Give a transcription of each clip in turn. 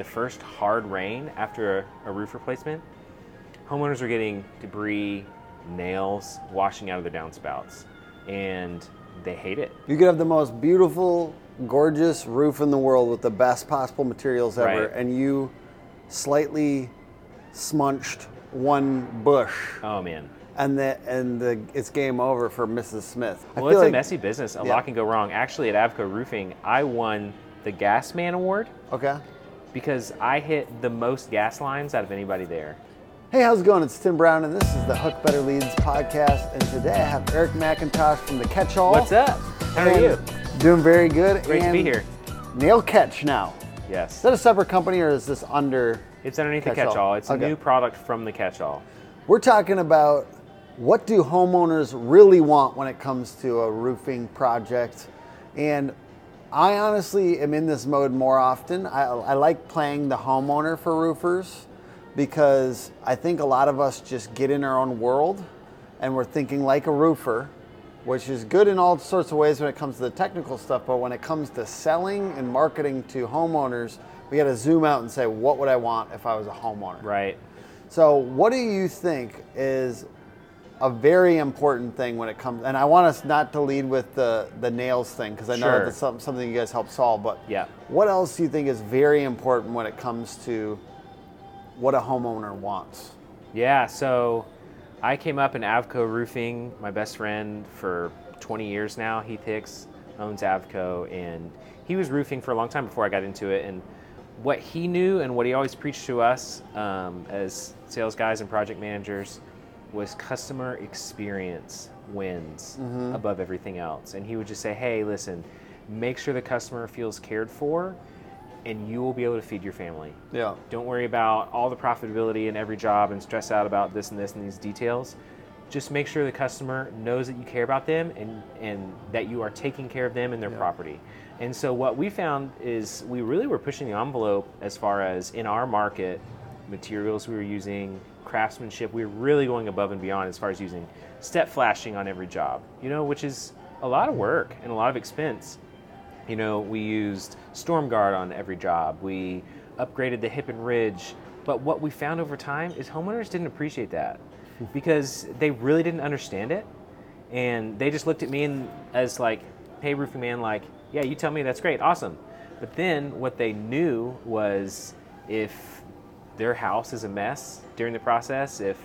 the first hard rain after a, a roof replacement, homeowners are getting debris, nails washing out of their downspouts, and they hate it. You could have the most beautiful, gorgeous roof in the world with the best possible materials ever, Right. and you slightly smunched one bush, Oh man. and the and the it's game over for Mrs. Smith. I Well, it's a messy business. A Yeah. lot can go wrong. Actually, at Avco Roofing, I won the Gas Man Award Okay. Because I hit the most gas lines out of anybody there. Hey, how's it going? It's Tim Brown, and this is the Hook Better Leads podcast. And today I have Eric McIntosh from the Catch-All. What's up? How are you? Doing very good. Great to be here. Nail Catch now. Yes. Is that a separate company or is this under? It's underneath the Catch-All. catch-all. It's a new product from the catch-all. We're talking about what do homeowners really want when it comes to a roofing project. And I honestly am in this mode more often. I, I like playing the homeowner for roofers because I think a lot of us just get in our own world and we're thinking like a roofer, which is good in all sorts of ways when it comes to the technical stuff. But when it comes to selling and marketing to homeowners, we got to zoom out and say, what would I want if I was a homeowner? Right. So, what do you think is a very important thing when it comes? And I want us not to lead with the the nails thing because I know Sure. that's something you guys help solve. But Yeah. what else do you think is very important when it comes to what a homeowner wants? Yeah, so I came up in Avco Roofing. My best friend for 20 years now, Heath Hicks, owns Avco, and he was roofing for a long time before I got into it. And what he knew and what he always preached to us um, as sales guys and project managers was customer experience wins mm-hmm. above everything else. And he would just say, hey, listen, make sure the customer feels cared for, and you will be able to feed your family. Yeah. Don't worry about all the profitability in every job and stress out about this and this and these details. Just make sure the customer knows that you care about them and, and that you are taking care of them and their property. And so what we found is we really were pushing the envelope as far as in our market, materials we were using, craftsmanship, we were really going above and beyond as far as using step flashing on every job, you know, which is a lot of work and a lot of expense. You know, we used StormGuard on every job. We upgraded the hip and ridge. But what we found over time is homeowners didn't appreciate that because they really didn't understand it. And they just looked at me and as like, hey, roofing man, like, yeah, you tell me that's great, awesome. But then what they knew was if their house is a mess during the process, if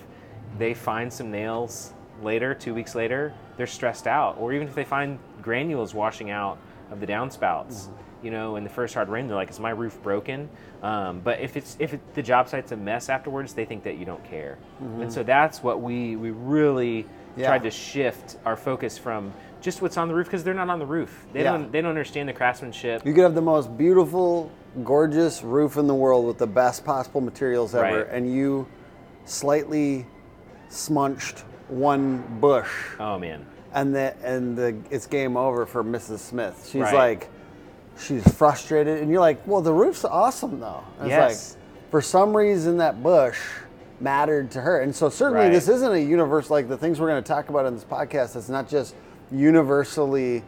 they find some nails later, two weeks later, they're stressed out. Or even if they find granules washing out of the downspouts, you know, in the first hard rain, they're like, "Is my roof broken?" Um, but if it's if it, the job site's a mess afterwards, they think that you don't care. And so that's what we we really Yeah. tried to shift our focus from just what's on the roof because they're not on the roof. They Yeah. don't they don't understand the craftsmanship. You could have the most beautiful, gorgeous roof in the world with the best possible materials ever, Right. and you slightly smunched one bush. Oh man, and the and the it's game over for Mrs. Smith. She's Right. like, she's frustrated, and you're like, well, the roof's awesome though. And Yes. It's like, for some reason, that bush mattered to her, and so certainly Right. this isn't a universe like the things we're going to talk about in this podcast. It's not just universally.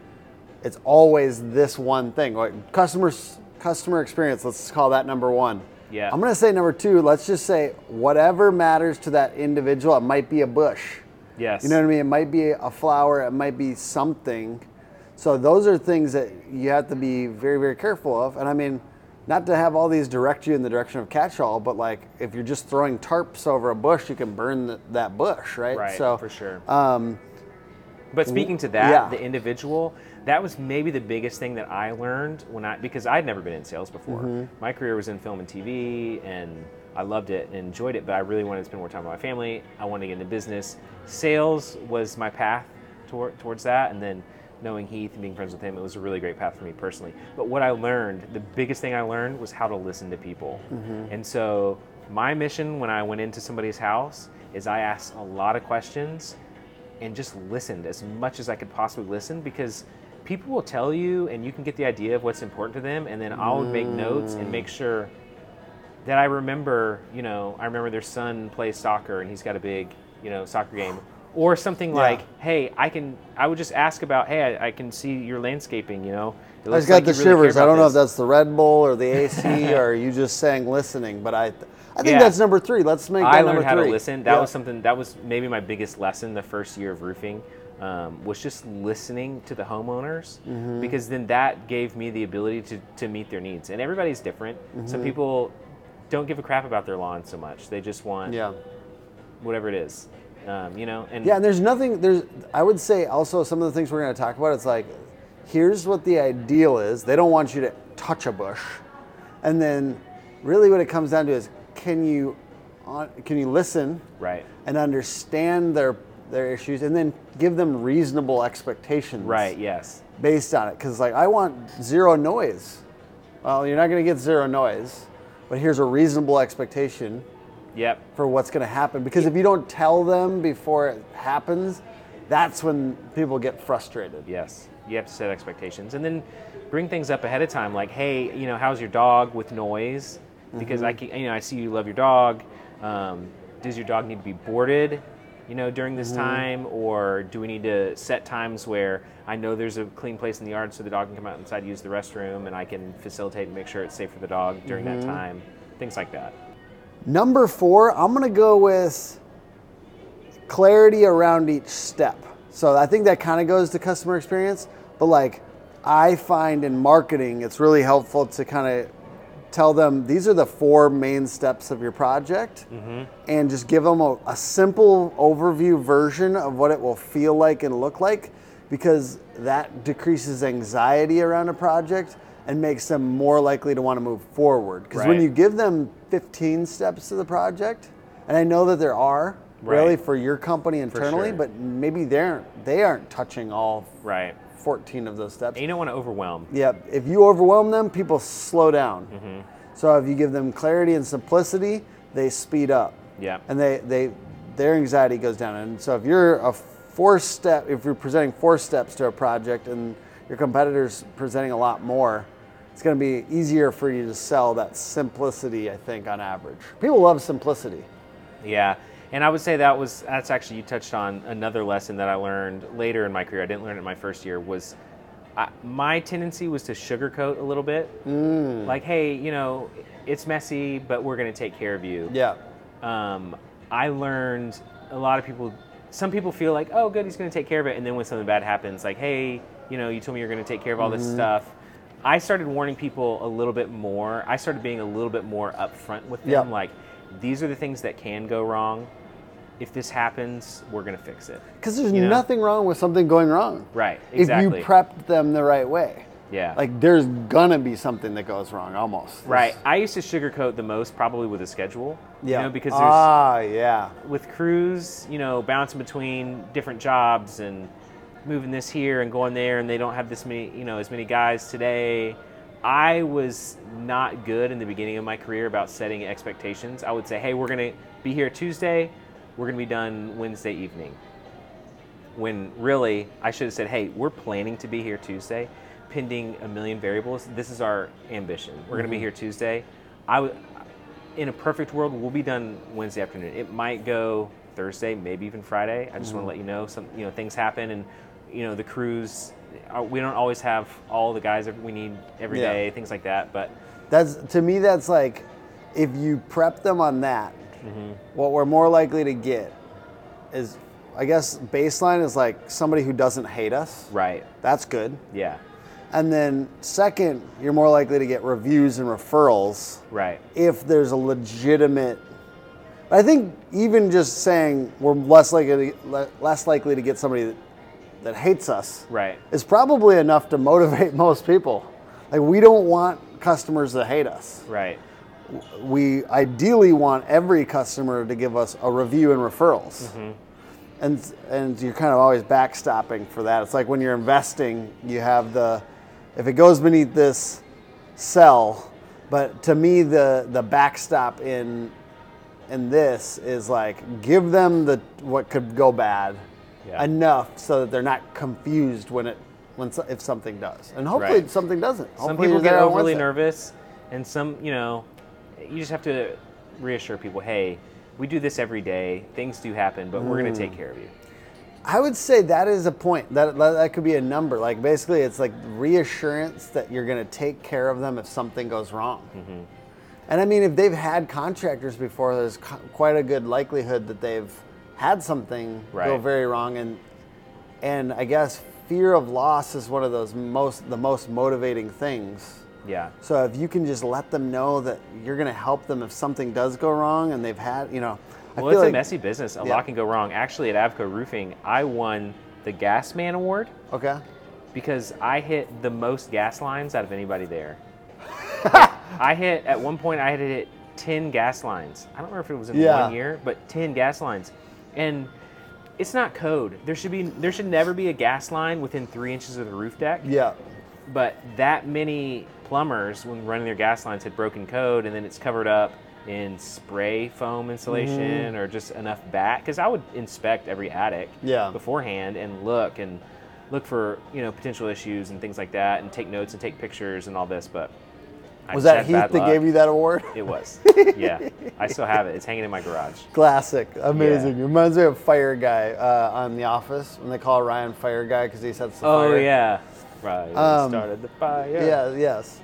It's always this one thing. Like customers, customer experience. Let's call that number one. Yeah. I'm going to say number two. Let's just say whatever matters to that individual. It might be a bush. yes, You know what I mean? It might be a flower, it might be something. So those are things that you have to be very, very careful of. And I mean, not to have all these direct you in the direction of catch-all, but like if you're just throwing tarps over a bush, you can burn th that bush, right? Right, So for sure. Um, But speaking to that, yeah. the individual, that was maybe the biggest thing that I learned when I because I'd never been in sales before. Mm-hmm. My career was in film and TV, and I loved it and enjoyed it. But I really wanted to spend more time with my family. I wanted to get into business. Sales was my path toward, towards that, and then knowing Heath and being friends with him, it was a really great path for me personally. But what I learned, the biggest thing I learned, was how to listen to people. And so my mission when I went into somebody's house is I asked a lot of questions and just listened as much as I could possibly listen because people will tell you and you can get the idea of what's important to them and then I'll make notes and make mm. sure that I remember, you know, I remember their son plays soccer and he's got a big, you know, soccer game. Or something Yeah. like, hey, I can, I would just ask about, hey, I, I can see your landscaping, you know, I just got like the really shivers. I don't know if that's the Red Bull or the AC or you just saying listening, but I, I think Yeah. that's number three. Let's make I number learned how to three. listen. That Yeah. was something that was maybe my biggest lesson the first year of roofing. Um, was just listening to the homeowners Mm-hmm. because then that gave me the ability to, to meet their needs. And everybody's different. Mm-hmm. Some people don't give a crap about their lawn so much. They just want Yeah. whatever it is, um, you know. And Yeah, and there's nothing. There's. I would say also some of the things we're going to talk about. It's like, here's what the ideal is. They don't want you to touch a bush, and then really what it comes down to is can you, uh, can you listen right, and understand their their issues, and then give them reasonable expectations. right, yes, Based on it, because like I want zero noise. Well, you're not going to get zero noise, but here's a reasonable expectation yep, for what's going to happen because if you don't tell them before it happens that's when people get frustrated yes. You have to set expectations and then bring things up ahead of time. Like, hey, you know, how's your dog with noise? Because I, Mm-hmm. can, you know, I see you love your dog. Um, does your dog need to be boarded? You know, during this Mm-hmm. time, or do we need to set times where I know there's a clean place in the yard so the dog can come out inside use the restroom, and I can facilitate and make sure it's safe for the dog during that Mm-hmm. time, things like that. number four i'm going to go with clarity around each step so i think that kind of goes to customer experience but like i find in marketing it's really helpful to kind of tell them these are the four main steps of your project mm-hmm. and just give them a, a simple overview version of what it will feel like and look like because that decreases anxiety around a project and makes them more likely to want to move forward because when you give them 15 steps to the project and i know that there are really for your company internally sure. but maybe they aren't they aren't touching all Right. 14 of those steps And you don't want to overwhelm. yeah, if you overwhelm them, people slow down. Mm-hmm. So if you give them clarity and simplicity, they speed up. Yeah. And they, they their anxiety goes down. And so if you're a four step if you're presenting four steps to a project and your competitors presenting a lot more, it's going to be easier for you to sell that simplicity, I think, on average. People love simplicity. Yeah, and I would say that was that's actually you touched on another lesson that I learned later in my career. I didn't learn it in my first year. Was I, my tendency was to sugarcoat a little bit, like, hey, you know, it's messy, but we're going to take care of you. Yeah. Um, I learned a lot of people. Some people feel like, oh, good, he's going to take care of it, and then when something bad happens, like, hey, you know, you told me you're going to take care of all Mm-hmm. this stuff. I started warning people a little bit more. I started being a little bit more upfront with them, Yeah. like, these are the things that can go wrong. If this happens, we're going to fix it. Because there's You know? nothing wrong with something going wrong. Right, exactly. If you prepped them the right way. Yeah. Like there's gonna be something that goes wrong almost. Right. I used to sugarcoat the most probably with a schedule. Yeah. You know, because there's ah yeah. with crews, you know, bouncing between different jobs and moving this here and going there, and they don't have this many, you know, as many guys today. I was not good in the beginning of my career about setting expectations. I would say, hey, we're going to be here Tuesday, we're going to be done Wednesday evening. When really, I should have said, hey, we're planning to be here Tuesday, pending a million variables. This is our ambition. We're going to be mm-hmm. here Tuesday. I would, in a perfect world, we'll be done Wednesday afternoon. It might go Thursday, maybe even Friday. I just want to mm-hmm. let you know some, you know, things happen, and you know, the crews. Uh, We don't always have all the guys that we need every Yeah. day, things like that. But That's to me that's like if you prep them on that, Mm-hmm. what we're more likely to get is I guess baseline is like somebody who doesn't hate us. right, That's good. yeah, And then second, you're more likely to get reviews and referrals right, if there's a legitimate I think even just saying we're less likely to, less likely to get somebody that, that hates us right, is probably enough to motivate most people. Like we don't want customers that hate us. right, We ideally want every customer to give us a review and referrals. Mm-hmm. And and you're kind of always backstopping for that. It's like when you're investing, you have the if it goes beneath this sell, but to me the the backstop in in this is like give them the what could go bad Yeah. enough so that they're not confused when it when so- if something does, and hopefully Right. something doesn't. Some people get overly nervous, and some, you know, you just have to reassure people, hey, we do this every day. Things do happen, but we're going to take care of you. I would say that is a point. That that could be a number. Like basically, it's like reassurance that you're going to take care of them if something goes wrong. Mm-hmm. And I mean, if they've had contractors before, there's co- quite a good likelihood that they've had something go very wrong. And and I guess fear of loss is one of those most the most motivating things. Yeah. So if you can just let them know that you're going to help them if something does go wrong, and they've had, you know, I Well, it's like a messy business. A Yeah. lot can go wrong. Actually, at Avco Roofing, I won the Gas Man Award okay. because I hit the most gas lines out of anybody there. I hit at one point. I had hit ten gas lines. I don't remember if it was in Yeah. one year, but ten gas lines, and it's not code. There should be there should never be a gas line within three inches of the roof deck. Yeah. But that many plumbers, when running their gas lines, had broken code, and then it's covered up in spray foam insulation Mm-hmm. or just enough back. Because I would inspect every attic Yeah. beforehand and look and look for you know potential issues and things like that, and take notes and take pictures and all this. But Was that Heath that luck. gave you that award? It was. yeah, I still have it. It's hanging in my garage. Classic, amazing. Yeah. Reminds me of Fire Guy uh, on The Office when they call Ryan Fire Guy because he sets the Oh fire. yeah, right. Um, started the fire. Yeah. Yes.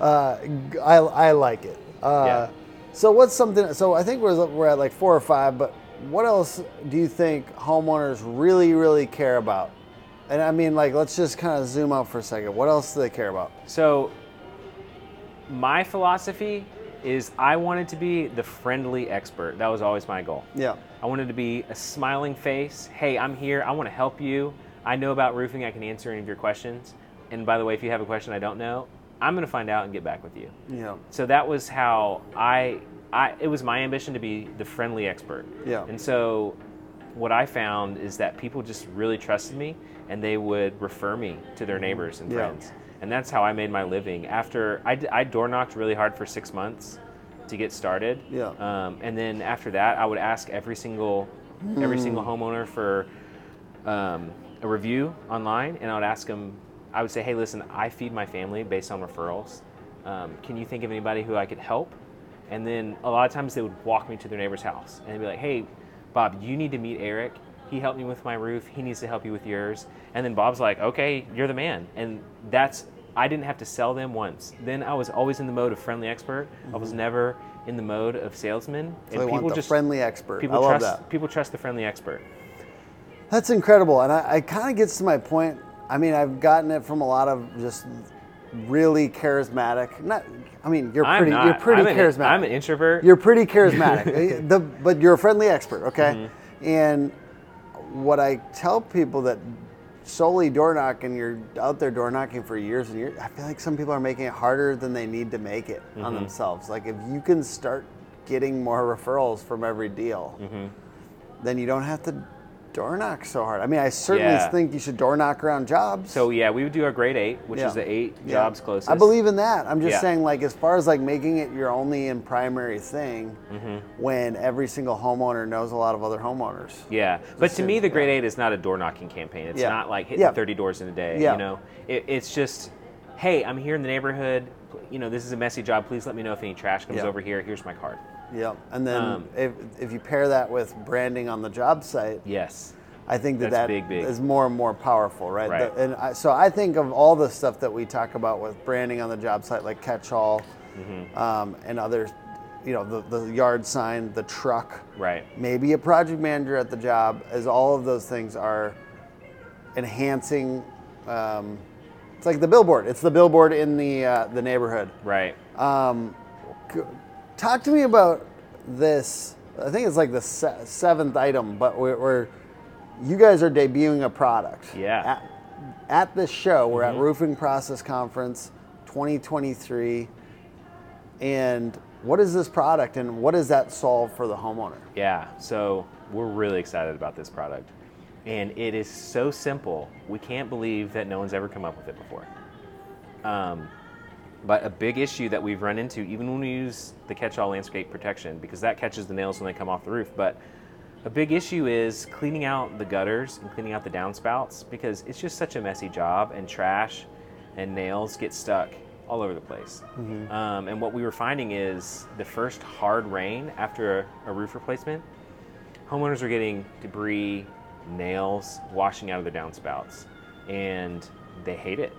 Uh, I, I like it. Uh, Yeah. So what's something? So I think we're we're at like four or five. But what else do you think homeowners really really care about? And I mean, like, let's just kind of zoom out for a second. What else do they care about? So, my philosophy is I wanted to be the friendly expert. That was always my goal. Yeah. I wanted to be a smiling face. Hey, I'm here. I want to help you. I know about roofing. I can answer any of your questions. And by the way, if you have a question I don't know, I'm going to find out and get back with you. Yeah. So that was how I, I it was my ambition to be the friendly expert. Yeah. And so what I found is that people just really trusted me and they would refer me to their neighbors and. Yeah. friends. And that's how I made my living. After I door knocked really hard for six months to get started. Yeah. Um, and then after that, I would ask every single every single Hmm. homeowner for um, a review online, and I would ask them. I would say, "Hey, listen, I feed my family based on referrals. Um, can you think of anybody who I could help?" And then a lot of times they would walk me to their neighbor's house and they'd be like, "Hey, Bob, you need to meet Eric. He helped me with my roof. He needs to help you with yours." And then Bob's like, "Okay, you're the man." And that's I didn't have to sell them once. Then I was always in the mode of friendly expert. I was never in the mode of salesman. Mm-hmm. So they want the friendly expert. People I love trust that. people trust the friendly expert. That's incredible, and I, I kind of gets to my point. I mean, I've gotten it from a lot of just really charismatic. Not, I mean, you're I'm pretty. not. You're pretty I'm an, charismatic. I'm an introvert. You're pretty charismatic, Uh, the, but you're a friendly expert, okay? Mm-hmm. And what I tell people that solely door knocking, you're out there door knocking for years and years. I feel like some people are making it harder than they need to make it Mm-hmm. on themselves. Like if you can start getting more referrals from every deal, Mm-hmm. then you don't have to door knock so hard. I mean, I certainly Yeah. think you should door knock around jobs. so yeah, we would do our grade eight, which Yeah. is the eight Yeah. jobs closest. I believe in that. I'm just saying, like, as far as like making it your only and primary thing, Mm-hmm. when every single homeowner knows a lot of other homeowners. Yeah, but to me, the grade eight is not a door knocking campaign. It's not like hitting Yeah. 30 doors in a day. Yeah. You know, it, it's just, hey, I'm here in the neighborhood. You know, this is a messy job. Please let me know if any trash comes over here. Here's my card. Yep. And then Um, if, if you pair that with branding on the job site, Yes. I think that That's that big, big. is more and more powerful, right? Right. The- and I, so I think of all the stuff that we talk about with branding on the job site, like catch-all Mm-hmm. um, and other, you know, the, the yard sign, the truck, Right. maybe a project manager at the job, as all of those things are enhancing. Um, it's like the billboard. It's the billboard in the uh, the neighborhood. Right. Um, talk to me about this. I think it's like the se- seventh item, but we're, we're you guys are debuting a product. Yeah. Mm-hmm. At, at this show, we're at Roofing Process Conference 2023, and what is this product, and what does that solve for the homeowner? Yeah, so we're really excited about this product. And it is so simple, we can't believe that no one's ever come up with it before. Um, but a big issue that we've run into, even when we use the catch all landscape protection, because that catches the nails when they come off the roof, but a big issue is cleaning out the gutters and cleaning out the downspouts because it's just such a messy job, and trash and nails get stuck all over the place. Um, and what we were finding is the first hard rain after a, a roof replacement, homeowners are getting debris nails washing out of their downspouts, and they hate it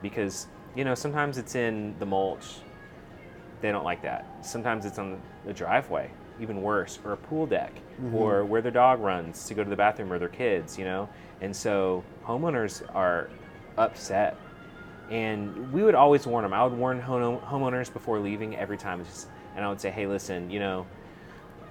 because you know sometimes it's in the mulch. They don't like that. Sometimes it's on the driveway, even worse, or a pool deck, mm-hmm. or where their dog runs to go to the bathroom or their kids. You know, and so homeowners are upset and we would always warn them. I would warn home- homeowners before leaving every time, just- and I would say, "Hey, listen, you know,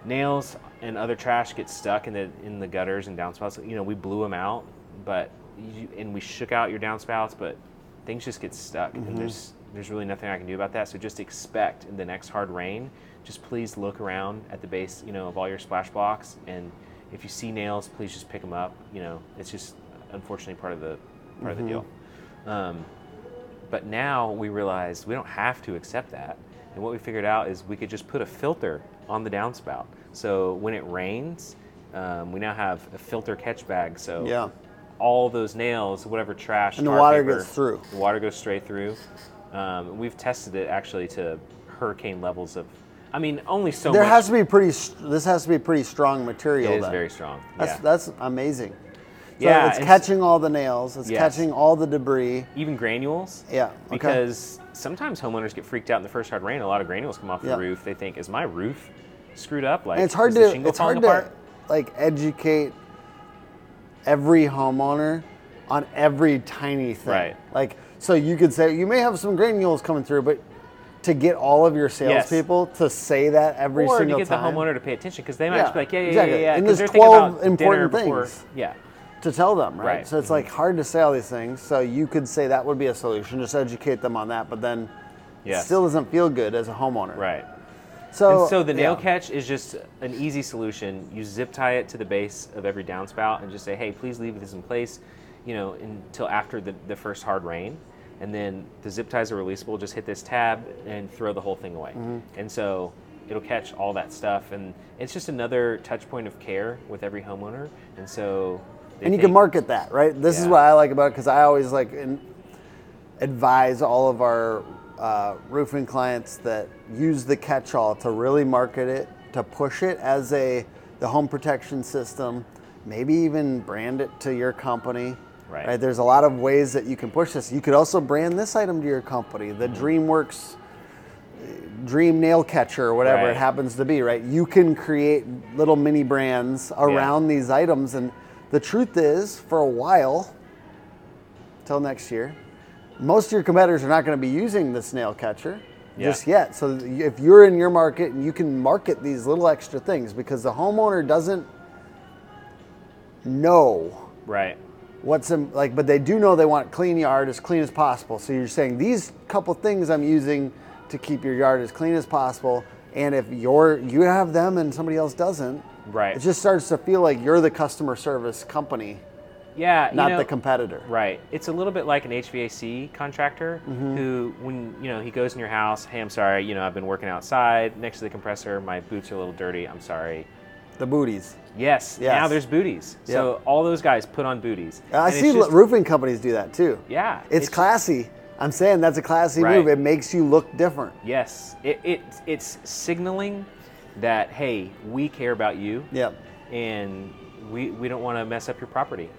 nails and other trash get stuck in the in the gutters and downspouts. You know, we blew them out, but you, and we shook out your downspouts, but things just get stuck, and there's there's really nothing I can do about that. So just expect in the next hard rain, just please look around at the base, you know, of all your splash blocks, and if you see nails, please just pick them up. You know, it's just unfortunately part of the part of the deal. Um, but now we realize we don't have to accept that. And what we figured out is we could just put a filter on the downspout. So when it rains, um, we now have a filter catch bag. So Yeah. All those nails, whatever trash, And the water paper, gets through. The water goes straight through. Um, we've tested it actually to hurricane levels of. I mean, only so There much. has to be pretty. This has to be pretty strong material. It is then. very strong. That's yeah. that's amazing. So Yeah, it's it's- catching all the nails. It's Yes. catching all the debris. even granules. Yeah, okay. Because sometimes homeowners get freaked out in the first hard rain. A lot of granules come off Yeah. the roof. They think, "Is my roof screwed up?" Like, And it's hard to it's hard falling to like educate every homeowner on every tiny thing. Right. Like so you could say you may have some granules coming through, but to get all of your Yes. salespeople to say that every single time. or to get time the homeowner to pay attention because they might Yeah, just be like, "Yeah, yeah, exactly. yeah, yeah," And there's 12 about dinner important before- things. Yeah. to tell them, right? Right. Mm-hmm. So it's like hard to say all these things. So you could say that would be a solution, just educate them on that, but then it still doesn't feel good as a homeowner. Right. So, and so the nail yeah. catch is just an easy solution. You zip tie it to the base of every downspout and just say, hey, please leave this in place, you know, until after the, the first hard rain. And then the zip ties are releasable. Just hit this tab and throw the whole thing away. Mm-hmm. And so it'll catch all that stuff. And it's just another touch point of care with every homeowner. And so. and you think- can market that, right? This is what I like about it because I always like advise all of our uh, roofing clients that use the catch-all to really market it, to push it as a the home protection system, maybe even brand it to your company. Right. There's a lot of ways that you can push this. You could also brand this item to your company, the Mm-hmm. DreamWorks Dream Nail Catcher, or whatever it happens to be, right? You can create little mini brands around these items. And the truth is, for a while, till next year, most of your competitors are not going to be using the snail catcher Yeah. just yet. So if you're in your market and you can market these little extra things because the homeowner doesn't know Right. what's in, like, but they do know they want clean yard as clean as possible. So you're saying these couple things I'm using to keep your yard as clean as possible. And if you're you have them and somebody else doesn't, Right. it just starts to feel like you're the customer service company, Yeah. you not know- the competitor. Right. It's a little bit like an HVAC contractor Mm-hmm. who, when you know he goes in your house, hey, I'm sorry, you know, I've been working outside next to the compressor. My boots are a little dirty. I'm sorry. The booties. Yes. Yes. Now there's booties. So all those guys put on booties. I see just- roofing companies do that too. Yeah. It's, classy. I'm saying that's a classy move. It makes you look different. Yes. It, it it's signaling that hey, we care about you. Yep. And we we don't want to mess up your property.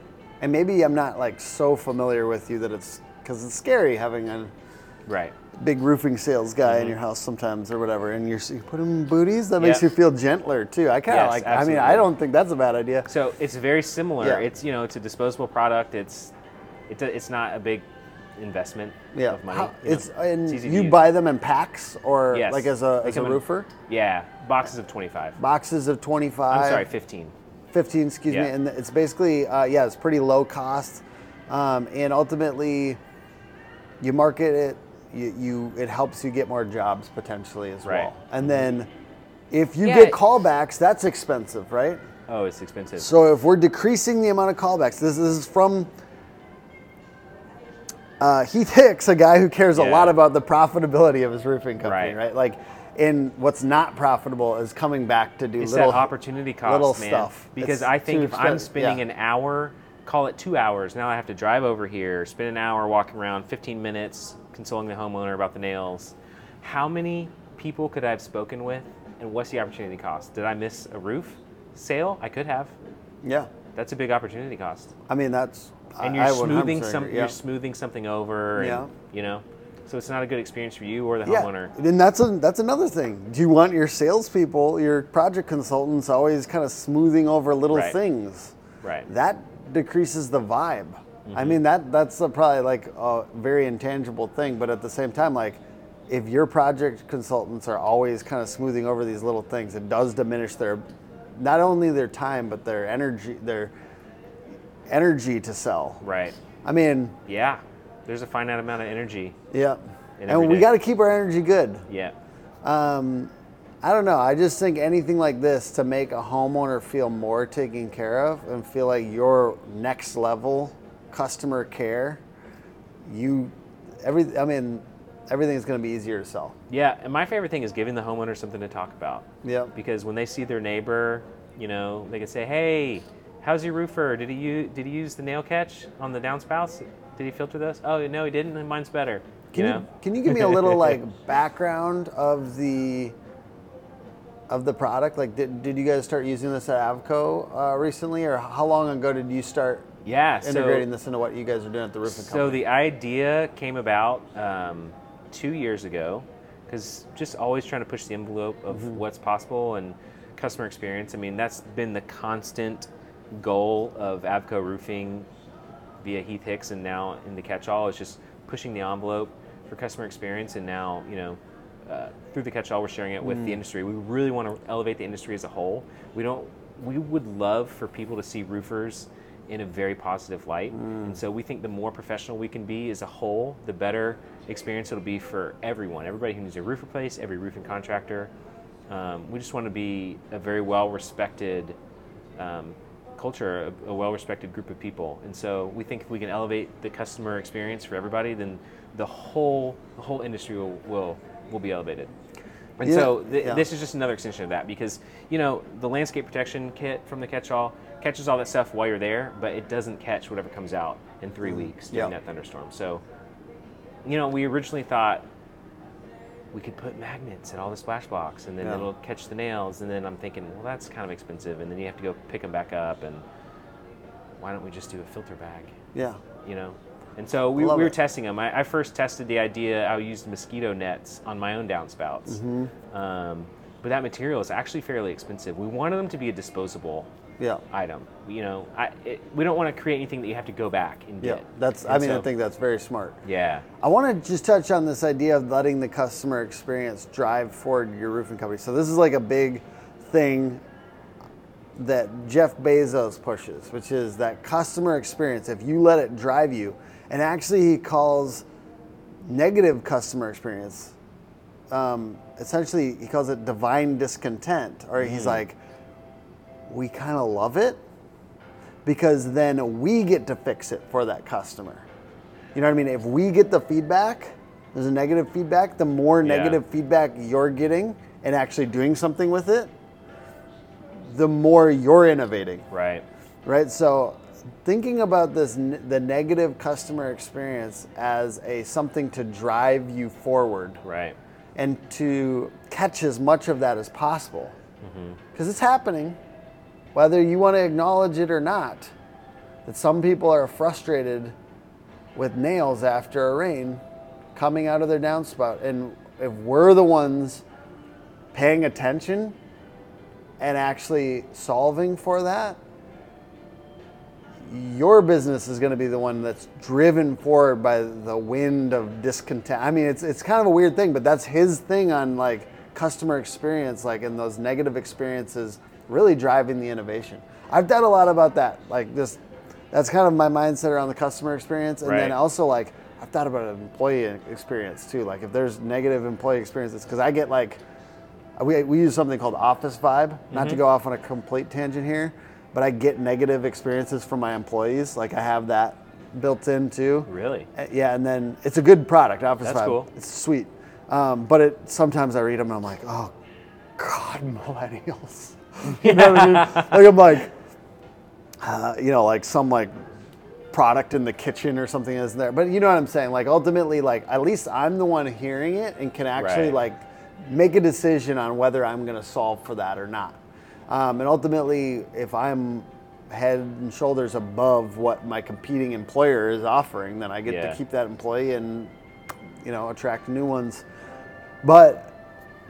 And maybe I'm not like so familiar with you that it's because it's scary having a Right. big roofing sales guy in your house sometimes or whatever, and you're you put him in booties. That makes Mm-hmm. You feel gentler too. I kind of Yes, like. I mean. I don't think that's a bad idea. So it's very similar. Yeah. It's you know it's a disposable product. It's it's a, it's not a big investment Yeah, of money. How- you know, it's and to you buy them in packs or Yes. like as a They as a come in- roofer. Yeah, boxes of 25. Boxes of 25. I'm sorry, 15. 15, excuse me, and it's basically uh, yeah, it's pretty low cost, um, and ultimately, you market it, you, you it helps you get more jobs potentially as Right. well, and then if you Yeah. get callbacks, that's expensive, right? Oh, it's expensive. So if we're decreasing the amount of callbacks, this, this is from uh, Heath Hicks, a guy who cares a lot about the profitability of his roofing company, Right. right? Like, and what's not profitable is coming back to do it's little opportunity cost, little man. stuff. Because It's I think if I'm spending yeah. an hour, call it two hours, now I have to drive over here, spend an hour walking around, 15 minutes consoling the homeowner about the nails. How many people could I have spoken with, and what's the opportunity cost? Did I miss a roof sale? I could have. Yeah. that's a big opportunity cost. I mean, that's And I- you're I 100% smoothing some, agree, you're smoothing something over, and, Yeah. you know, so it's not a good experience for you or the Yeah, homeowner. and that's a, that's another thing. Do you want your salespeople, your project consultants, always kind of smoothing over little Right. things? Right. That decreases the vibe. I Mm-hmm. mean, that that's a, probably like a very intangible thing, but at the same time, like if your project consultants are always kind of smoothing over these little things, it does diminish their not only their time but their energy, their energy to sell. Right. I mean, Yeah. There's a finite amount of energy. yeah, And we got to keep our energy good. Yeah. Um, I don't know. I just think anything like this to make a homeowner feel more taken care of and feel like your next level customer care, you, every, I mean, everything's going to be easier to sell. Yeah. And my favorite thing is giving the homeowner something to talk about. Yep. Because when they see their neighbor, you know, they can say, "Hey, how's your roofer? Did he use, did he use the nail catch on the downspouts? Did he filter those? Oh no, he didn't. Mine's better." Can you you, can you give me a little like background of the of the product? Like, did, did you guys start using this at Avco uh, recently, or how long ago did you start yeah. So, integrating this into what you guys are doing at the roofing company? So company? the idea came about um, two years ago, because just always trying to push the envelope of Mm-hmm. what's possible and customer experience. I mean, that's been the constant goal of Avco Roofing via Heath Hicks and now in the catch-all is just pushing the envelope for customer experience. And now, you know, uh, through the catch-all, we're sharing it with Mm. the industry. We really want to elevate the industry as a whole. We don't. We would love for people to see roofers in a very positive light. Mm. And so we think the more professional we can be as a whole, the better experience it'll be for everyone. Everybody who needs a roof replaced, every roofing contractor. Um, we just want to be a very well-respected um, culture, a, a well-respected group of people. And so we think if we can elevate the customer experience for everybody, then the whole the whole industry will will, will be elevated. And Yeah, so th- yeah. this is just another extension of that because you know the landscape protection kit from the catch-all catches all that stuff while you're there, but it doesn't catch whatever comes out in three mm-hmm. weeks during. Yeah. that thunderstorm. So you know we originally thought we could put magnets at all the splash blocks and then Yeah. it'll catch the nails and then i'm thinking well that's kind of expensive and then you have to go pick them back up and why don't we just do a filter bag yeah. you know and so we, we were it. testing them I, I first tested the idea i used mosquito nets on my own downspouts Mm-hmm. um, but that material is actually fairly expensive we wanted them to be a disposable Yeah. item you know I, it, we don't want to create anything that you have to go back and Yeah. get That's, I And mean, I think that's very smart. yeah I want to just touch on this idea of letting the customer experience drive forward your roofing company. So this is like a big thing that Jeff Bezos pushes, which is that customer experience. If you let it drive you, and actually he calls negative customer experience, um, essentially he calls it divine discontent, or he's like, we kind of love it because then we get to fix it for that customer. You know what I mean? If we get the feedback, there's a negative feedback, the more Yeah. negative feedback you're getting and actually doing something with it, the more you're innovating, right right? So thinking about this the negative customer experience as a something to drive you forward right and to catch as much of that as possible. Mm-hmm. Because it's happening, whether you want to acknowledge it or not, that some people are frustrated with nails after a rain coming out of their downspout. And if we're the ones paying attention and actually solving for that, your business is going to be the one that's driven forward by the wind of discontent. I mean, it's it's kind of a weird thing, but that's his thing on like customer experience, like in those negative experiences, really driving the innovation. I've done a lot about that, like this. That's kind of my mindset around the customer experience, and then also like I've thought about an employee experience too. Like if there's negative employee experiences, because I get like we, we use something called Office Vibe. Not to go off on a complete tangent here, but I get negative experiences from my employees. Like I have that built in too. really Uh, Yeah, and then it's a good product, Office That's Vibe. cool. It's sweet. Um, but it sometimes I read them and I'm like, oh, God, millennials. you know what I mean? Like I'm like, uh, you know, like some like product in the kitchen or something is there. But you know what I'm saying? Like ultimately, like at least I'm the one hearing it and can actually Right. like make a decision on whether I'm going to solve for that or not. Um, and ultimately, if I'm head and shoulders above what my competing employer is offering, then I get Yeah. to keep that employee and you know attract new ones. But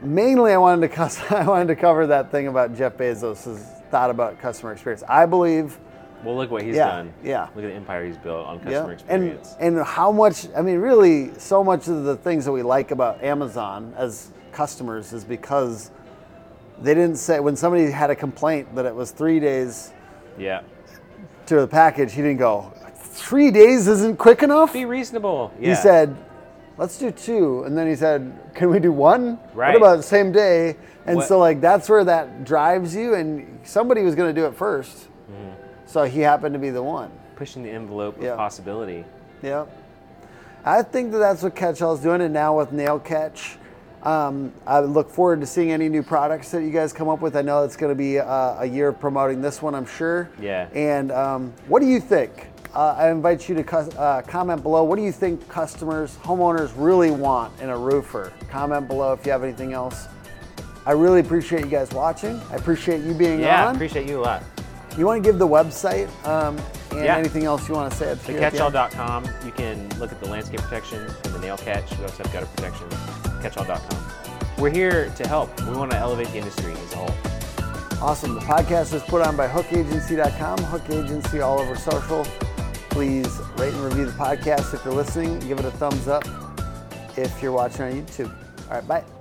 mainly, I wanted to I wanted to cover that thing about Jeff Bezos' thought about customer experience. I believe. Well, look what he's Yeah, done. yeah. Look at the empire he's built on Yeah, customer and experience. and how much I mean, really, so much of the things that we like about Amazon as customers is because they didn't say when somebody had a complaint that it was three days yeah. to the package, he didn't go three days isn't quick enough. Be reasonable. Yeah. He said, let's do two, and then he said, can we do one? Right. What about the same day? And What- so like that's where that drives you, and somebody was going to do it 1st Mm-hmm. so he happened to be the one. pushing the envelope Yeah. of possibility. Yeah. I think that that's what Catchall is doing, and now with Nail Catch, um, I look forward to seeing any new products that you guys come up with. I know it's going to be uh, a year of promoting this one, I'm sure. Yeah. And um, what do you think? Uh, I invite you to uh, comment below. What do you think customers, homeowners really want in a roofer? Comment below if you have anything else. I really appreciate you guys watching. I appreciate you being on. Yeah, on. appreciate you a lot. you want to give the website um, and Yeah. anything else you want to say? at the here at? Thecatchall.com. You can look at the landscape protection and the nail catch. We also have gutter protection. Catchall.com. We're here to help. We want to elevate the industry as a whole. Awesome. The podcast is put on by hookagency.com, Hook Agency all over social. Please rate and review the podcast if you're listening. Give it a thumbs up if you're watching on YouTube. All right, bye.